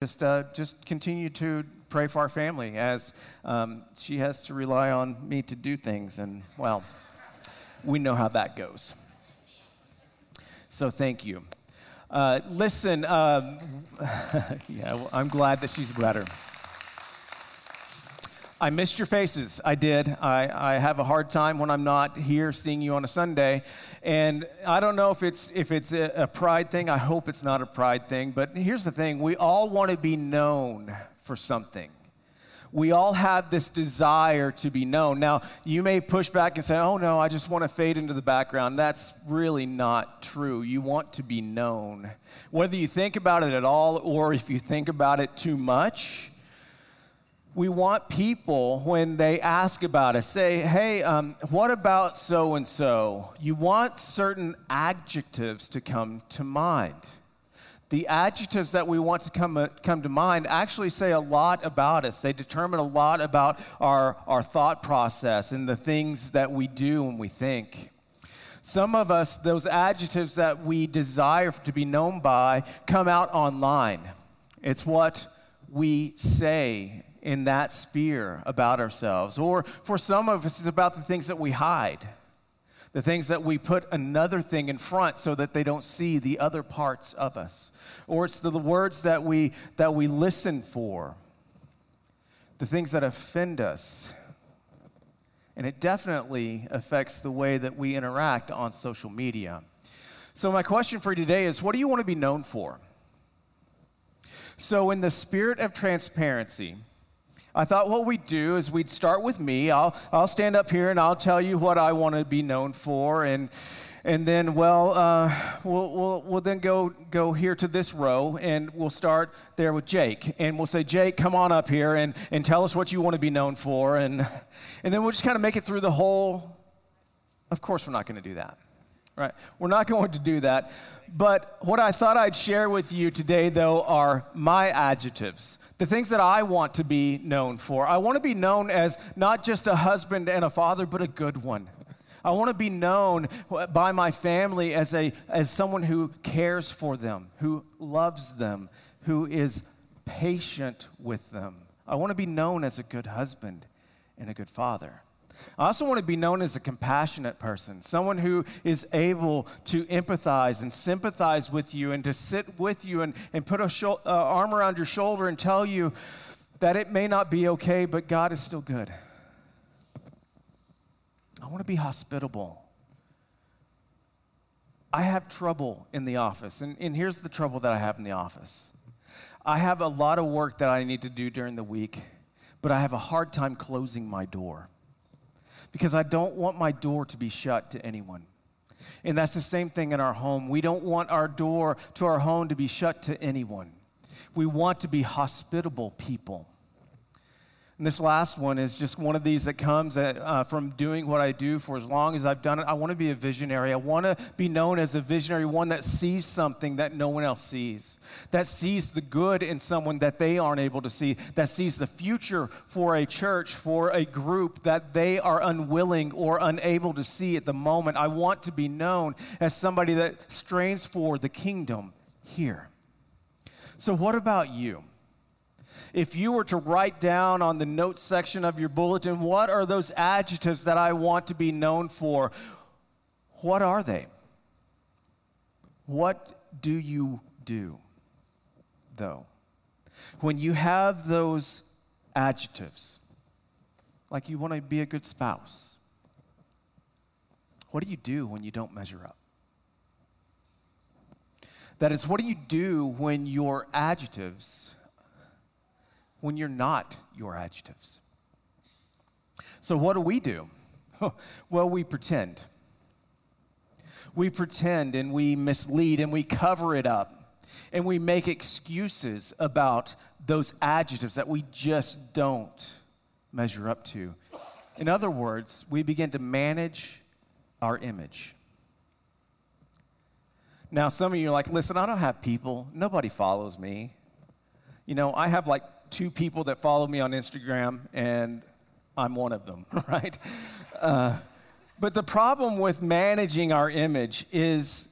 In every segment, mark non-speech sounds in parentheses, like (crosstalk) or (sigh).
just, uh, just continue to pray for our family as um, she has to rely on me to do things. And, well, we know how that goes. So, thank you. Uh, listen, um, (laughs) yeah, well, I'm glad that she's better. I missed your faces. I did. I, I have a hard time when I'm not here seeing you on a Sunday. And I don't know if it's, if it's a, a pride thing. I hope it's not a pride thing. But here's the thing we all want to be known for something. We all have this desire to be known. Now, you may push back and say, oh no, I just want to fade into the background. That's really not true. You want to be known. Whether you think about it at all or if you think about it too much, we want people, when they ask about us, say, hey, um, what about so and so? You want certain adjectives to come to mind. The adjectives that we want to come, uh, come to mind actually say a lot about us. They determine a lot about our, our thought process and the things that we do when we think. Some of us, those adjectives that we desire to be known by, come out online. It's what we say in that sphere about ourselves. Or for some of us, it's about the things that we hide, the things that we put another thing in front so that they don't see the other parts of us. Or it's the, the words that we, that we listen for, the things that offend us. And it definitely affects the way that we interact on social media. So, my question for you today is what do you want to be known for? So, in the spirit of transparency, I thought what we'd do is we'd start with me. I'll, I'll stand up here and I'll tell you what I want to be known for. And, and then, well, uh, we'll, we'll, we'll then go, go here to this row and we'll start there with Jake. And we'll say, Jake, come on up here and, and tell us what you want to be known for. And, and then we'll just kind of make it through the whole. Of course, we're not going to do that. Right? We're not going to do that. But what I thought I'd share with you today, though, are my adjectives the things that I want to be known for. I want to be known as not just a husband and a father, but a good one. I want to be known by my family as, a, as someone who cares for them, who loves them, who is patient with them. I want to be known as a good husband and a good father. I also want to be known as a compassionate person, someone who is able to empathize and sympathize with you and to sit with you and, and put a sho- uh, arm around your shoulder and tell you that it may not be okay, but God is still good. I want to be hospitable. I have trouble in the office, and, and here's the trouble that I have in the office. I have a lot of work that I need to do during the week, but I have a hard time closing my door because I don't want my door to be shut to anyone. And that's the same thing in our home. We don't want our door to our home to be shut to anyone. We want to be hospitable people. And this last one is just one of these that comes at, uh, from doing what I do for as long as I've done it. I want to be a visionary. I want to be known as a visionary, one that sees something that no one else sees, that sees the good in someone that they aren't able to see, that sees the future for a church, for a group that they are unwilling or unable to see at the moment. I want to be known as somebody that strains for the kingdom here. So, what about you? If you were to write down on the notes section of your bulletin, what are those adjectives that I want to be known for? What are they? What do you do, though? When you have those adjectives, like you want to be a good spouse, what do you do when you don't measure up? That is, what do you do when your adjectives when you're not your adjectives. So, what do we do? (laughs) well, we pretend. We pretend and we mislead and we cover it up and we make excuses about those adjectives that we just don't measure up to. In other words, we begin to manage our image. Now, some of you are like, listen, I don't have people. Nobody follows me. You know, I have like two people that follow me on Instagram, and I'm one of them, (laughs) right? Uh, but the problem with managing our image is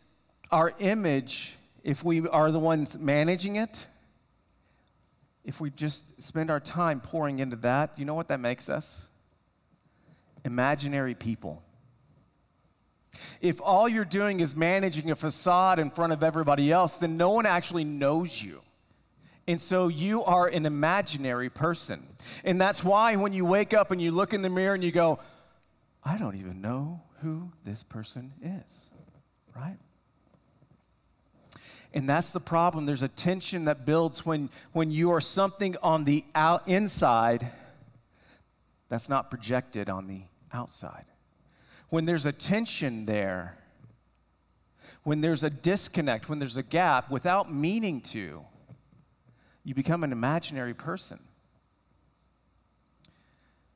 our image, if we are the ones managing it, if we just spend our time pouring into that, you know what that makes us? Imaginary people. If all you're doing is managing a facade in front of everybody else, then no one actually knows you. And so you are an imaginary person. And that's why when you wake up and you look in the mirror and you go, I don't even know who this person is, right? And that's the problem. There's a tension that builds when, when you are something on the out, inside that's not projected on the outside. When there's a tension there, when there's a disconnect, when there's a gap without meaning to, you become an imaginary person.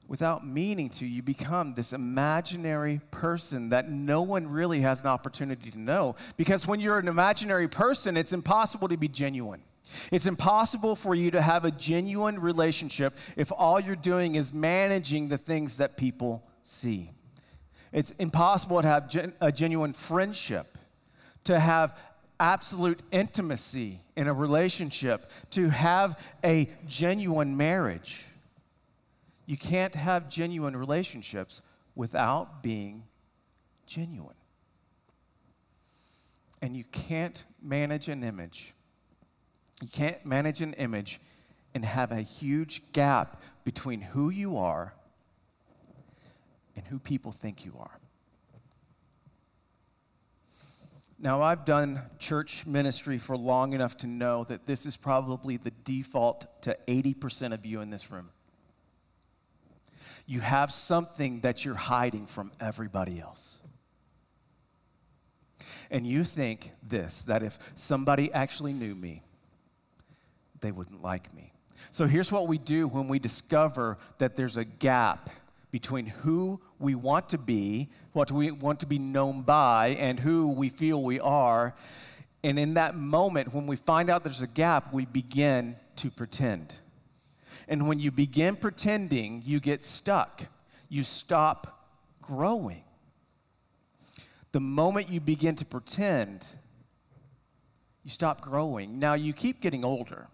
Without meaning to, you become this imaginary person that no one really has an opportunity to know. Because when you're an imaginary person, it's impossible to be genuine. It's impossible for you to have a genuine relationship if all you're doing is managing the things that people see. It's impossible to have gen- a genuine friendship, to have absolute intimacy in a relationship, to have a genuine marriage. You can't have genuine relationships without being genuine. And you can't manage an image. You can't manage an image and have a huge gap between who you are and who people think you are. Now, I've done church ministry for long enough to know that this is probably the default to 80% of you in this room. You have something that you're hiding from everybody else. And you think this that if somebody actually knew me, they wouldn't like me. So here's what we do when we discover that there's a gap between who we want to be, what we want to be known by, and who we feel we are. And in that moment, when we find out there's a gap, we begin to pretend. And when you begin pretending, you get stuck. You stop growing. The moment you begin to pretend, you stop growing. Now, you keep getting older.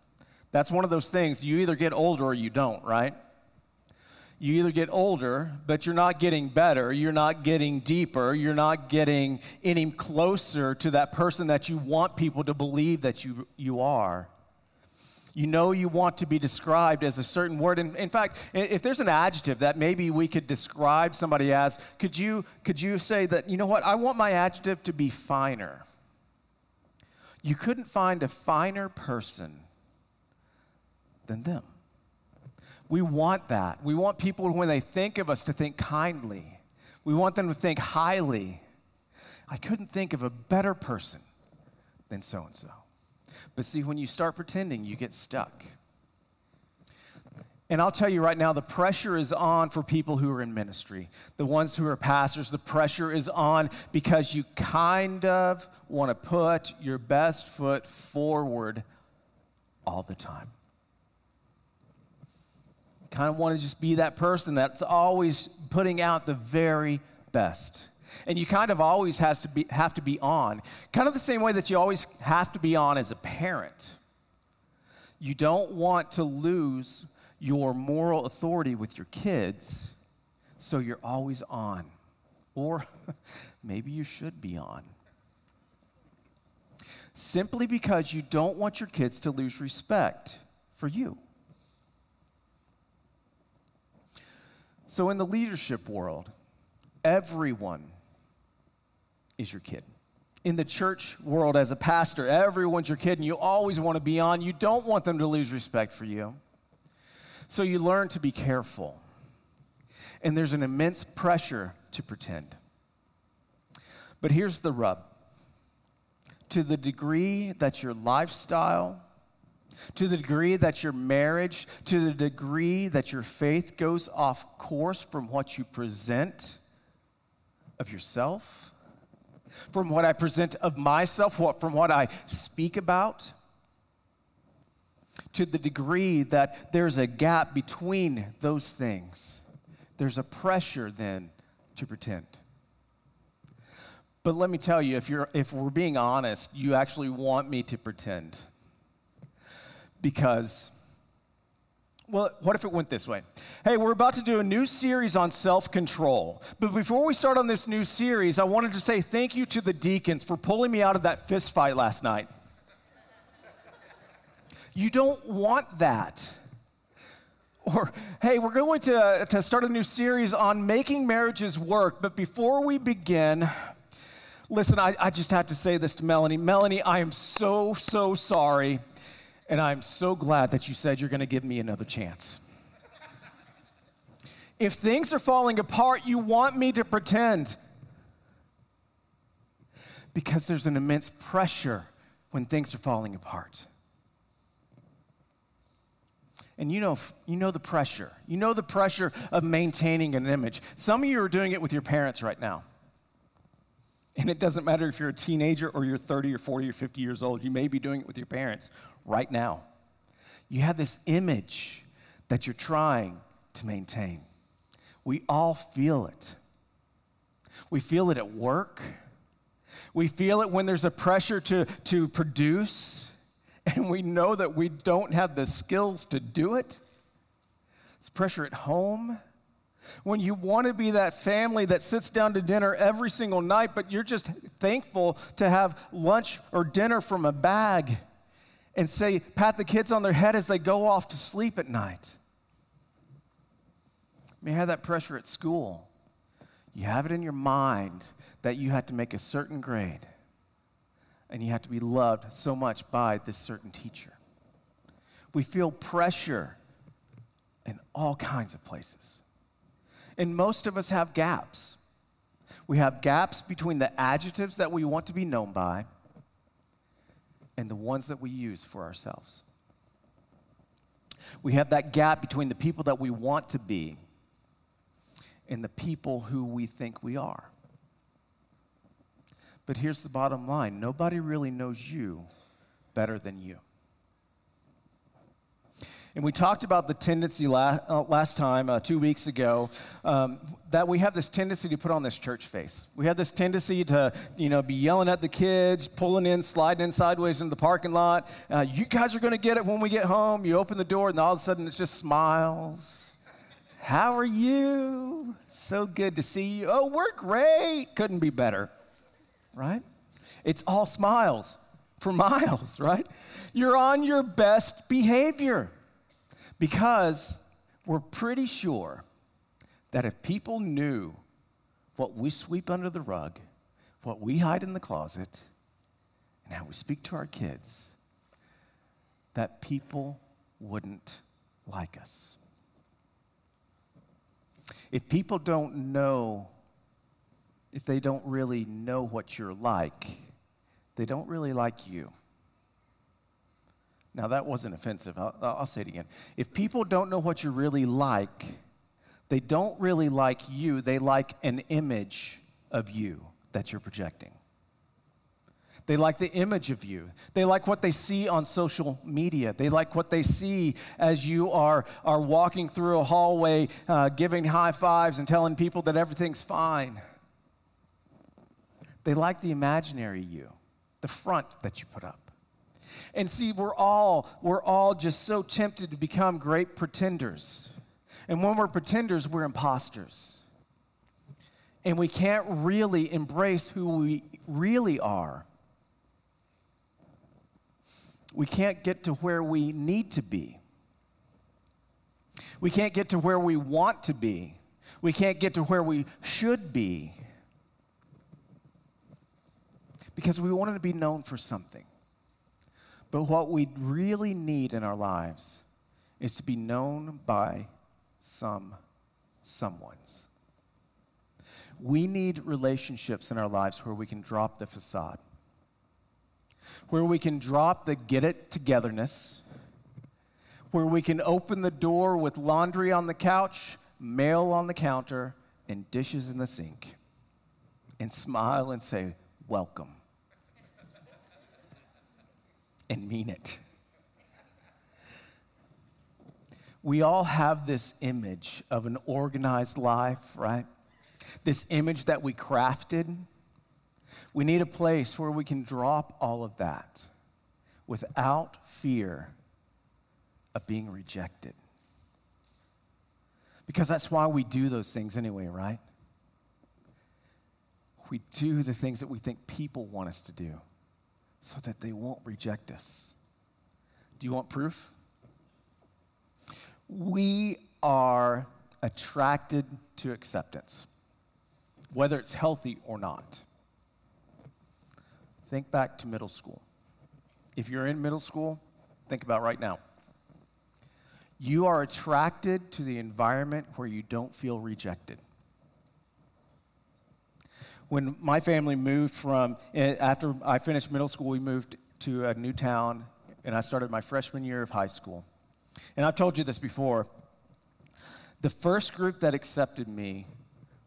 That's one of those things. You either get older or you don't, right? You either get older, but you're not getting better, you're not getting deeper, you're not getting any closer to that person that you want people to believe that you, you are. You know you want to be described as a certain word. And in fact, if there's an adjective that maybe we could describe somebody as, could you, could you say that, you know what, I want my adjective to be finer? You couldn't find a finer person than them. We want that. We want people, when they think of us, to think kindly. We want them to think highly. I couldn't think of a better person than so and so. But see, when you start pretending, you get stuck. And I'll tell you right now, the pressure is on for people who are in ministry, the ones who are pastors. The pressure is on because you kind of want to put your best foot forward all the time kind of want to just be that person that's always putting out the very best. And you kind of always has to be, have to be on. Kind of the same way that you always have to be on as a parent. You don't want to lose your moral authority with your kids, so you're always on. Or (laughs) maybe you should be on. Simply because you don't want your kids to lose respect for you. So, in the leadership world, everyone is your kid. In the church world, as a pastor, everyone's your kid, and you always want to be on. You don't want them to lose respect for you. So, you learn to be careful. And there's an immense pressure to pretend. But here's the rub to the degree that your lifestyle, to the degree that your marriage, to the degree that your faith goes off course from what you present of yourself, from what I present of myself, what, from what I speak about, to the degree that there's a gap between those things, there's a pressure then to pretend. But let me tell you, if, you're, if we're being honest, you actually want me to pretend because Well, what if it went this way? Hey, we're about to do a new series on self control. But before we start on this new series, I wanted to say thank you to the deacons for pulling me out of that fist fight last night. you don't want that. Or, hey, we're going to, to start a new series on making marriages work. But before we begin, listen, I, I just have to say this to Melanie. Melanie, I am so, so sorry and I'm so glad that you said you're going to give me another chance. if things are falling apart, you want me to pretend. Because there's an immense pressure when things are falling apart. And you know, you know the pressure. You know the pressure of maintaining an image. Some of you are doing it with your parents right now. And it doesn't matter if you're a teenager or you're 30 or 40 or 50 years old, you may be doing it with your parents right now. You have this image that you're trying to maintain. We all feel it. We feel it at work. We feel it when there's a pressure to, to produce, (laughs) and we know that we don't have the skills to do it. It's pressure at home. When you want to be that family that sits down to dinner every single night, but you're just thankful to have lunch or dinner from a bag and say, pat the kids on their head as they go off to sleep at night. You may have that pressure at school. You have it in your mind that you have to make a certain grade and you have to be loved so much by this certain teacher. We feel pressure in all kinds of places. And most of us have gaps. We have gaps between the adjectives that we want to be known by and the ones that we use for ourselves. We have that gap between the people that we want to be and the people who we think we are. But here's the bottom line nobody really knows you better than you. And we talked about the tendency last, uh, last time, uh, two weeks ago, um, that we have this tendency to put on this church face. We have this tendency to, you know, be yelling at the kids, pulling in, sliding in sideways into the parking lot. Uh, you guys are going to get it when we get home. You open the door, and all of a sudden it's just smiles. How are you? So good to see you. Oh, we're great. Couldn't be better, right? It's all smiles for (laughs) miles, right? You're on your best behavior. Because we're pretty sure that if people knew what we sweep under the rug, what we hide in the closet, and how we speak to our kids, that people wouldn't like us. If people don't know, if they don't really know what you're like, they don't really like you. Now, that wasn't offensive. I'll, I'll, say it again. If people don't know what you're really like, they don't really like you, they like an image of you that you're projecting. They like the image of you. They like what they see on social media. They like what they see as you are, are walking through a hallway, uh, giving high fives and telling people that everything's fine. They like the imaginary you, the front that you put up. And see, we're all, we're all just so tempted to become great pretenders. And when we're pretenders, we're imposters. And we can't really embrace who we really are. We can't get to where we need to be. We can't get to where we want to be. We can't get to where we should be. Because we wanted to be known for something. But what we really need in our lives is to be known by some someones. We need relationships in our lives where we can drop the facade, where we can drop the get it togetherness, where we can open the door with laundry on the couch, mail on the counter, and dishes in the sink, and smile and say, Welcome and mean it. (laughs) We all have this image of an organized life, right? This image that we crafted. We need a place where we can drop all of that without fear of being rejected. Because that's why we do those things anyway, right? We do the things that we think people want us to do so that they won't reject us. Do you want proof? We are attracted to acceptance, whether it's healthy or not. Think back to middle school. If you're in middle school, think about right now. You are attracted to the environment where you don't feel rejected. When my family moved from, eh, after I finished middle school, we moved to a new town, and I started my freshman year of high school. And I've told you this before. The first group that accepted me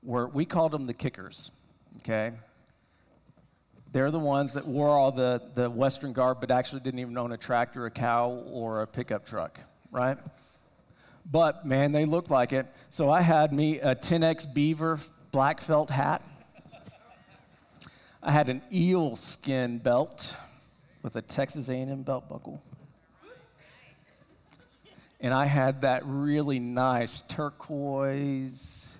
were, we called them the kickers, okay? They're the ones that wore all the, the Western garb, but actually didn't even own a tractor, a cow, or a pickup truck, right? But man, they looked like it. So I had me a 10X Beaver black felt hat. I had an eel skin belt with a Texas A&M belt buckle. And I had that really nice turquoise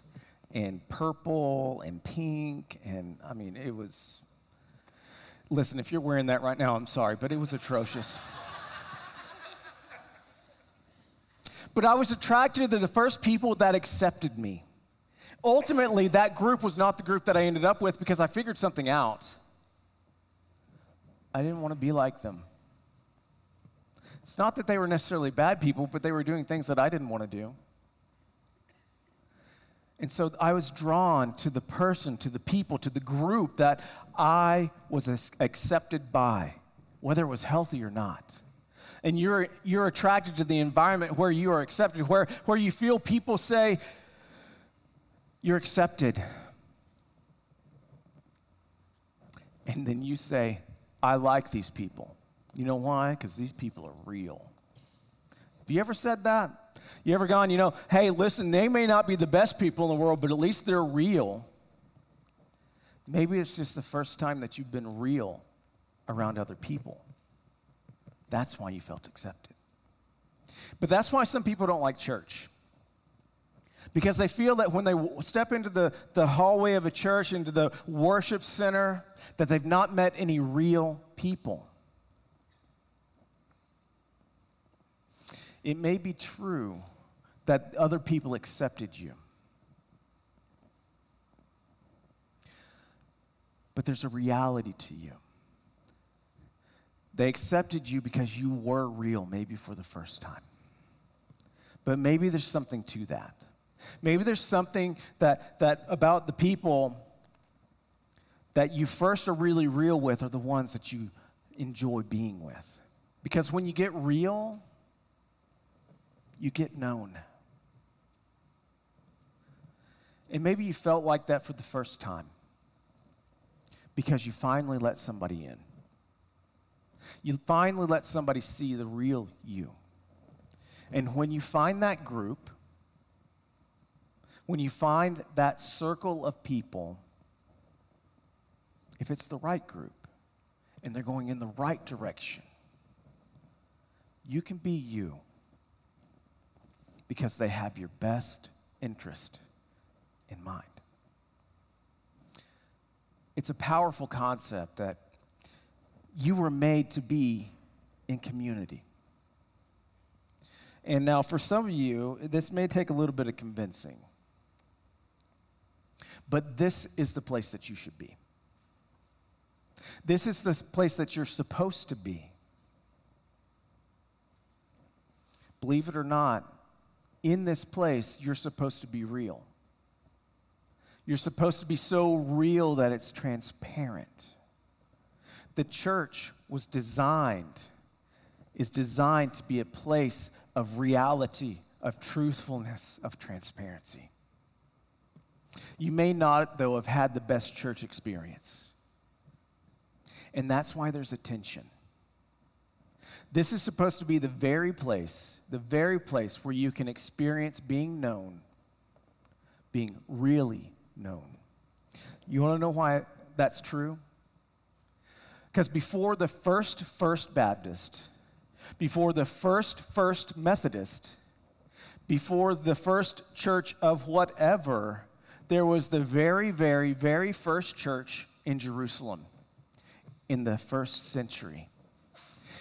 and purple and pink and I mean it was Listen, if you're wearing that right now, I'm sorry, but it was atrocious. but I was attracted to the first people that accepted me. Ultimately, that group was not the group that I ended up with because I figured something out. I didn't want to be like them. It's not that they were necessarily bad people, but they were doing things that I didn't want to do. And so I was drawn to the person, to the people, to the group that I was accepted by, whether it was healthy or not. And you're, you're attracted to the environment where you are accepted, where, where you feel people say, You're accepted. And then you say, I like these people. You know why? Because these people are real. Have you ever said that? You ever gone, you know, hey, listen, they may not be the best people in the world, but at least they're real. Maybe it's just the first time that you've been real around other people. That's why you felt accepted. But that's why some people don't like church. Because they feel that when they step into the, the hallway of a church, into the worship center, that they've not met any real people. It may be true that other people accepted you. But there's a reality to you. They accepted you because you were real, maybe for the first time. But maybe there's something to that. Maybe there's something that, that about the people that you first are really real with are the ones that you enjoy being with. Because when you get real, you get known. And maybe you felt like that for the first time because you finally let somebody in. You finally let somebody see the real you. And when you find that group, when you find that circle of people, if it's the right group and they're going in the right direction, you can be you because they have your best interest in mind. It's a powerful concept that you were made to be in community. And now, for some of you, this may take a little bit of convincing, but this is the place that you should be. This is the place that you're supposed to be. Believe it or not, in this place, you're supposed to be real. You're supposed to be so real that it's transparent. The church was designed, is designed to be a place of reality, of truthfulness, of transparency. You may not, though, have had the best church experience. And that's why there's a tension. This is supposed to be the very place, the very place where you can experience being known, being really known. You want to know why that's true? Because before the first First Baptist, before the first First Methodist, before the first church of whatever, there was the very, very, very first church in Jerusalem in the first century.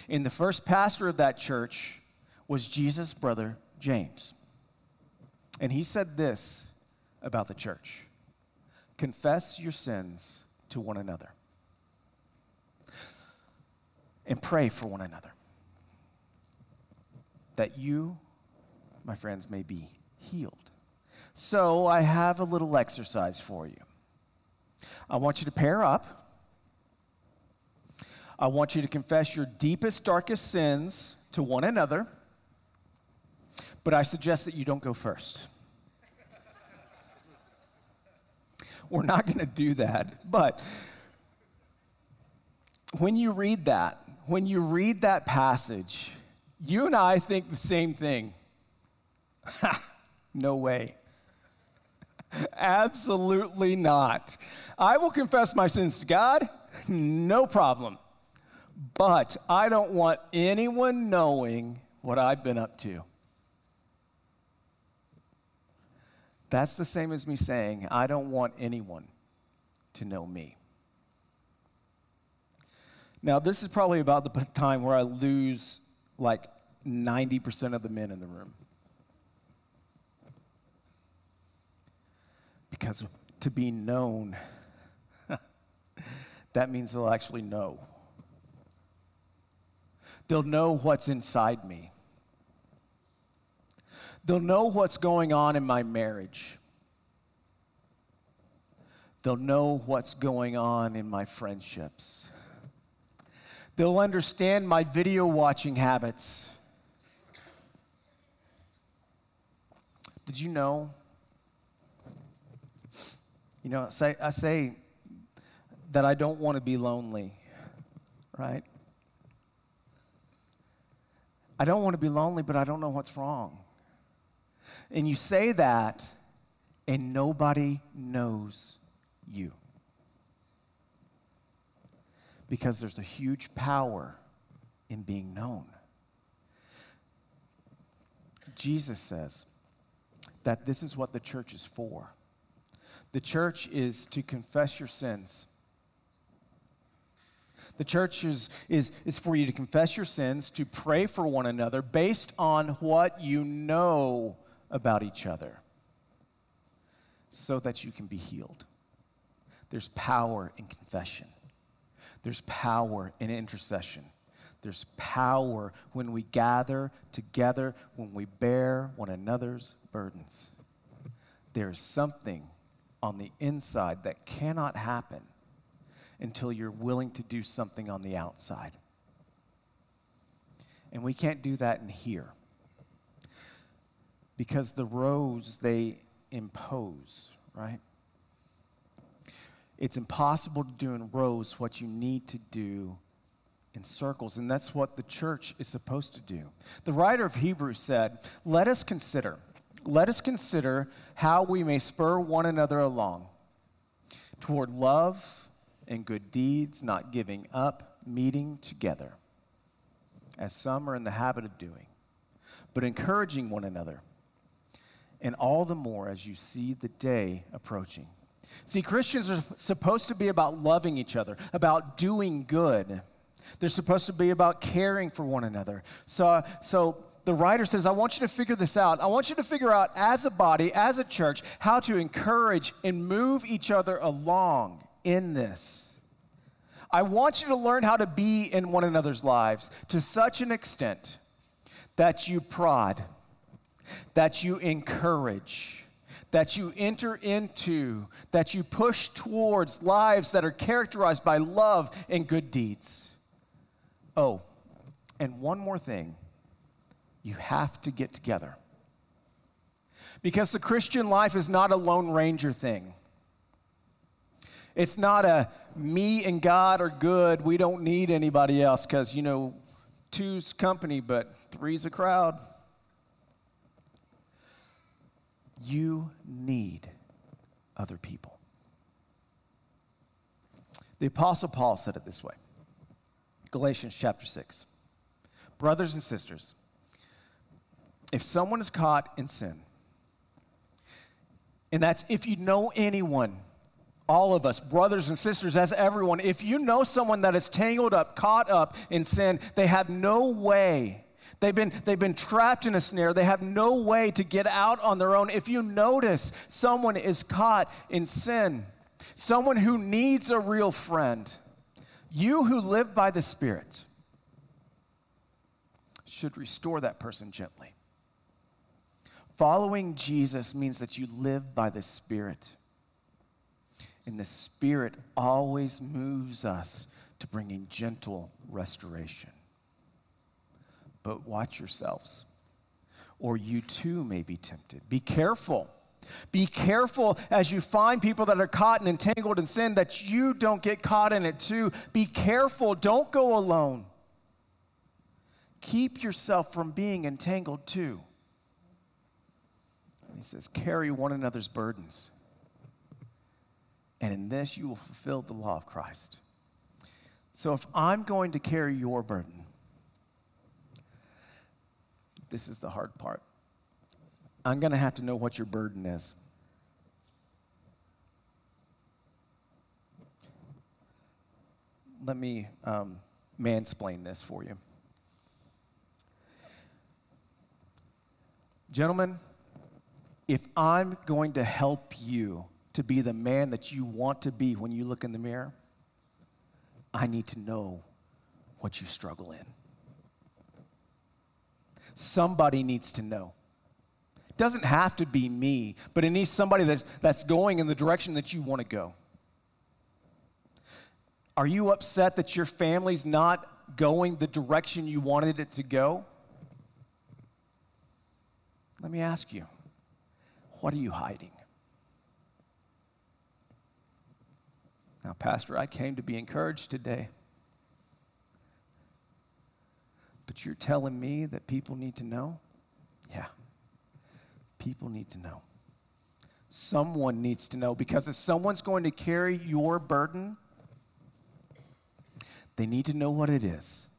And the first pastor of that church was Jesus' brother, James. And he said this about the church confess your sins to one another and pray for one another that you, my friends, may be healed. So I have a little exercise for you. I want you to pair up. I want you to confess your deepest, darkest sins to one another, but I suggest that you don't go first. (laughs) We're not going to do that. But when you read that, when you read that passage, you and I think the same thing. (laughs) no way. Absolutely not. I will confess my sins to God, no problem. But I don't want anyone knowing what I've been up to. That's the same as me saying, I don't want anyone to know me. Now, this is probably about the time where I lose like 90% of the men in the room. Because to be known, (laughs) that means they'll actually know. They'll know what's inside me. They'll know what's going on in my marriage. They'll know what's going on in my friendships. They'll understand my video watching habits. Did you know? You know, say, I say that I don't want to be lonely, right? I don't want to be lonely, but I don't know what's wrong. And you say that, and nobody knows you. Because there's a huge power in being known. Jesus says that this is what the church is for. The church is to confess your sins. The church is, is, is for you to confess your sins, to pray for one another based on what you know about each other so that you can be healed. There's power in confession, there's power in intercession. There's power when we gather together, when we bear one another's burdens. There's something on the inside that cannot happen until you're willing to do something on the outside. And we can't do that in here because the rows they impose, right? It's impossible to do in rows what you need to do in circles, and that's what the church is supposed to do. The writer of Hebrews said, Let us consider, let us consider how we may spur one another along toward love and good deeds, not giving up meeting together, as some are in the habit of doing, but encouraging one another and all the more as you see the day approaching. See, Christians are supposed to be about loving each other, about doing good. They're supposed to be about caring for one another. So, so the writer says, I want you to figure this out. I want you to figure out as a body, as a church, how to encourage and move each other along in this. I want you to learn how to be in one another's lives to such an extent that you prod that you encourage, that you enter into, that you push towards lives that are characterized by love and good deeds. Oh, and one more thing you have to get together. Because the Christian life is not a Lone Ranger thing. It's not a me and God are good, we don't need anybody else, because, you know, two's company, but three's a crowd. You need other people. The Apostle Paul said it this way Galatians chapter 6. Brothers and sisters, if someone is caught in sin, and that's if you know anyone, all of us, brothers and sisters, as everyone, if you know someone that is tangled up, caught up in sin, they have no way. They've been, they've been trapped in a snare. They have no way to get out on their own. If you notice someone is caught in sin, someone who needs a real friend, you who live by the Spirit should restore that person gently. Following Jesus means that you live by the Spirit. And the Spirit always moves us to bringing gentle restoration. But watch yourselves, or you too may be tempted. Be careful. Be careful as you find people that are caught and entangled in sin that you don't get caught in it too. Be careful. Don't go alone. Keep yourself from being entangled too. He says, carry one another's burdens. And in this, you will fulfill the law of Christ. So if I'm going to carry your burden, this is the hard part. I'm going to have to know what your burden is. Let me um, mansplain this for you. Gentlemen, if I'm going to help you to be the man that you want to be when you look in the mirror, I need to know what you struggle in. Somebody needs to know. It doesn't have to be me, but it needs somebody that's, that's going in the direction that you want to go. Are you upset that your family's not going the direction you wanted it to go? Let me ask you, what are you hiding? Now, Pastor, I came to be encouraged today. But you're telling me that people need to know? Yeah. People need to know. Someone needs to know because if someone's going to carry your burden, they need to know what it is.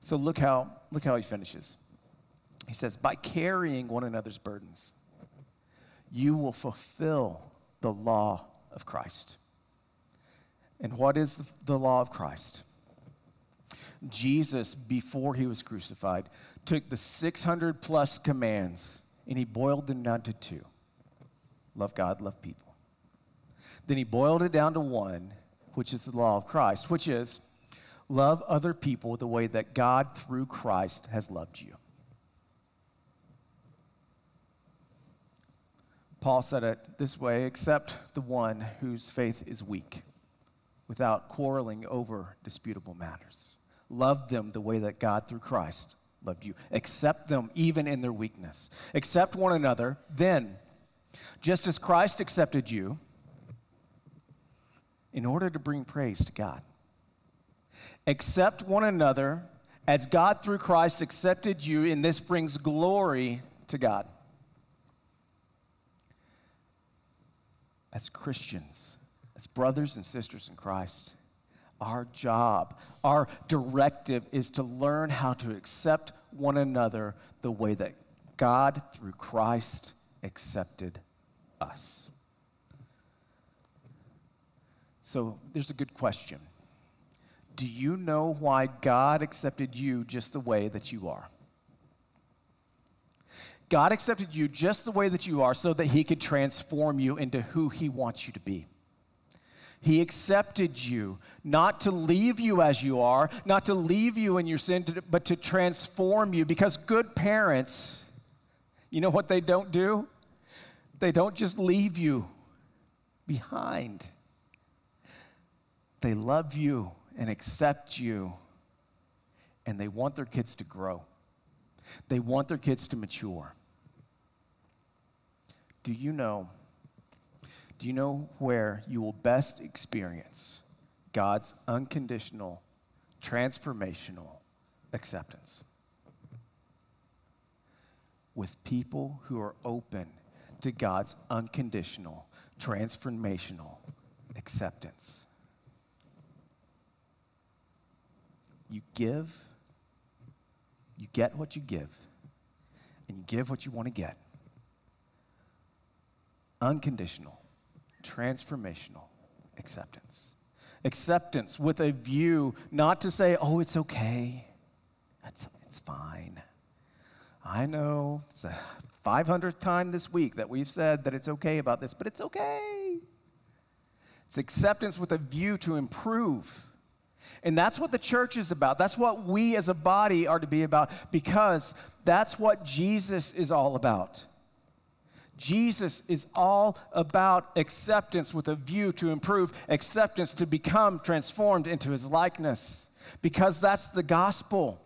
So look how look how he finishes. He says, "By carrying one another's burdens, you will fulfill the law of Christ." And what is the law of Christ? Jesus, before he was crucified, took the 600 plus commands and he boiled them down to two love God, love people. Then he boiled it down to one, which is the law of Christ, which is love other people the way that God, through Christ, has loved you. Paul said it this way accept the one whose faith is weak without quarreling over disputable matters. Love them the way that God, through Christ, loved you. Accept them even in their weakness. Accept one another. Then, just as Christ accepted you, in order to bring praise to God, accept one another as God, through Christ, accepted you, and this brings glory to God. As Christians, as brothers and sisters in Christ, our job, our directive is to learn how to accept one another the way that God, through Christ, accepted us. So there's a good question. Do you know why God accepted you just the way that you are? God accepted you just the way that you are so that He could transform you into who He wants you to be. He accepted you, not to leave you as you are, not to leave you in your sin, but to transform you. Because good parents, you know what they don't do? They don't just leave you behind. They love you and accept you, and they want their kids to grow. They want their kids to mature. Do you know? Do you know where you will best experience God's unconditional, transformational acceptance? With people who are open to God's unconditional, transformational acceptance. You give, You get what you give, and you give what you want to get. Unconditional, transformational acceptance. Acceptance with a view not to say, oh, it's okay, That's, it's fine. I know it's a 500th time this week that we've said that it's okay about this, but it's okay. It's acceptance with a view to improve. And that's what the church is about. That's what we as a body are to be about because that's what Jesus is all about. Jesus is all about acceptance with a view to improve, acceptance to become transformed into his likeness because that's the gospel.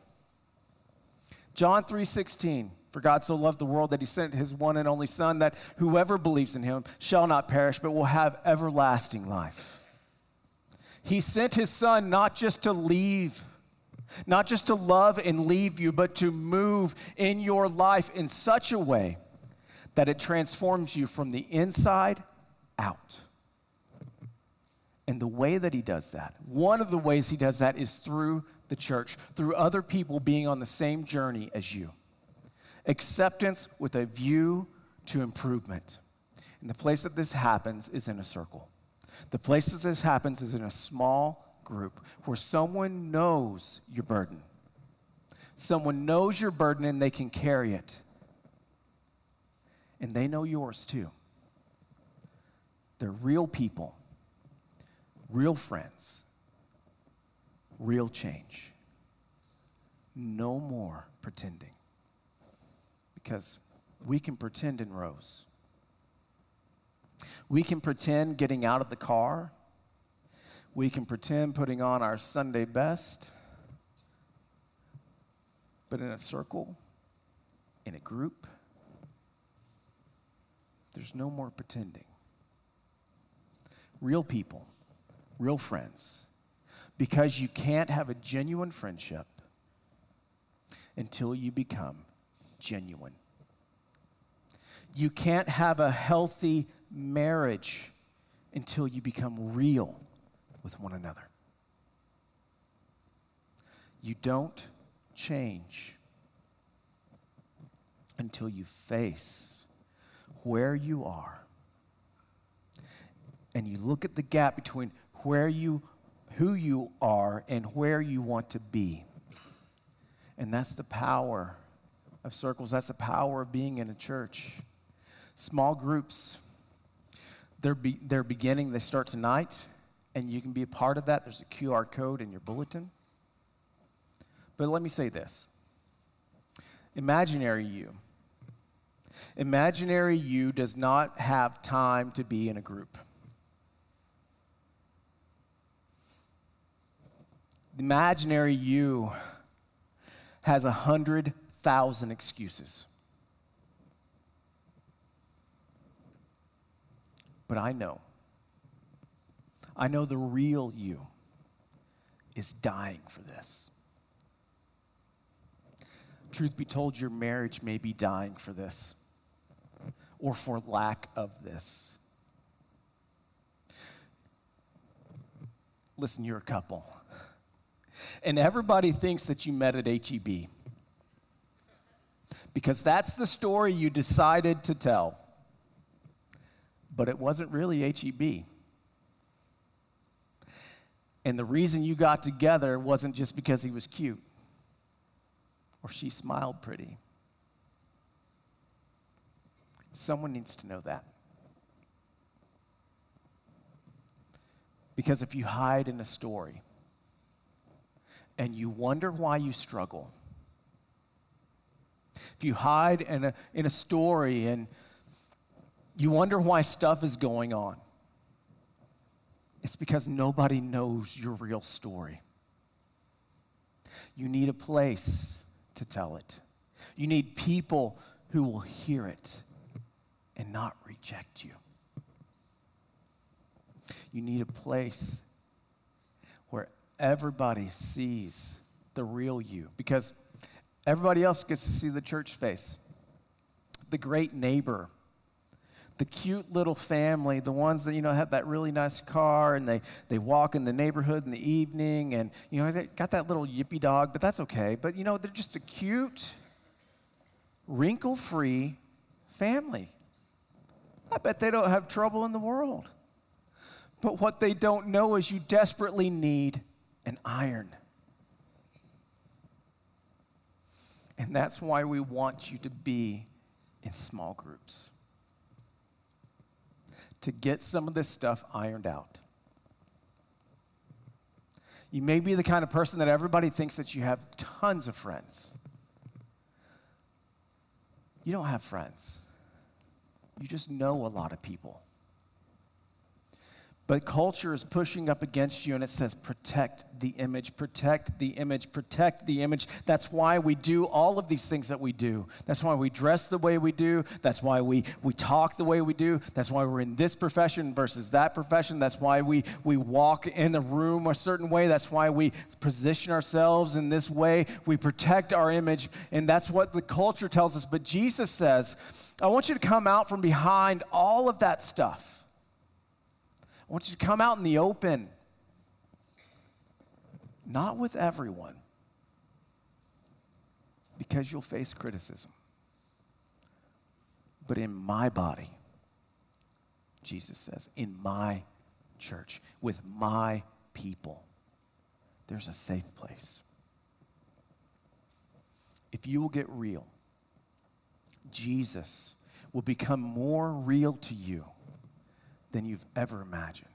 John 3:16 For God so loved the world that he sent his one and only son that whoever believes in him shall not perish but will have everlasting life. He sent his son not just to leave not just to love and leave you, but to move in your life in such a way that it transforms you from the inside out. And the way that he does that, one of the ways he does that is through the church, through other people being on the same journey as you. Acceptance with a view to improvement. And the place that this happens is in a circle. The place that this happens is in a small group where someone knows your burden. Someone knows your burden and they can carry it and they know yours too. They're real people, real friends, real change. No more pretending. Because we can pretend in rows. We can pretend getting out of the car. We can pretend putting on our Sunday best. But in a circle, in a group, there's no more pretending. Real people, real friends. Because you can't have a genuine friendship until you become genuine. You can't have a healthy marriage until you become real with one another. You don't change until you face where you are and you look at the gap between where you who you are and where you want to be. And that's the power of circles. That's the power of being in a church. Small groups, they're, be, they're beginning, they start tonight, and you can be a part of that. There's a QR code in your bulletin. But let me say this imaginary you Imaginary you does not have time to be in a group. Imaginary you has a hundred thousand excuses. But I know, I know the real you is dying for this. Truth be told, your marriage may be dying for this or for lack of this. Listen, you're a couple. And everybody thinks that you met at HEB because that's the story you decided to tell. But it wasn't really HEB. And the reason you got together wasn't just because he was cute or she smiled pretty. Someone needs to know that. Because if you hide in a story and you wonder why you struggle, if you hide in a, in a story and you wonder why stuff is going on, it's because nobody knows your real story. You need a place to tell it, you need people who will hear it and not reject you. You need a place where everybody sees the real you because everybody else gets to see the church face, the great neighbor, the cute little family, the ones that, you know, have that really nice car and they, they walk in the neighborhood in the evening and, you know, they got that little yippy dog, but that's okay. But, you know, they're just a cute, wrinkle free family. I bet they don't have trouble in the world. But what they don't know is you desperately need an iron. And that's why we want you to be in small groups to get some of this stuff ironed out. You may be the kind of person that everybody thinks that you have tons of friends. You don't have friends. You just know a lot of people. But culture is pushing up against you and it says, protect the image, protect the image, protect the image. That's why we do all of these things that we do. That's why we dress the way we do. That's why we, we talk the way we do. That's why we're in this profession versus that profession. That's why we, we walk in the room a certain way. That's why we position ourselves in this way. We protect our image. And that's what the culture tells us. But Jesus says, I want you to come out from behind all of that stuff I want you to come out in the open. Not with everyone, because you'll face criticism. But in my body, Jesus says, in my church, with my people, there's a safe place. If you will get real, Jesus will become more real to you than you've ever imagined.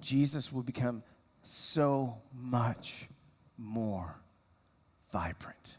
Jesus will become so much more vibrant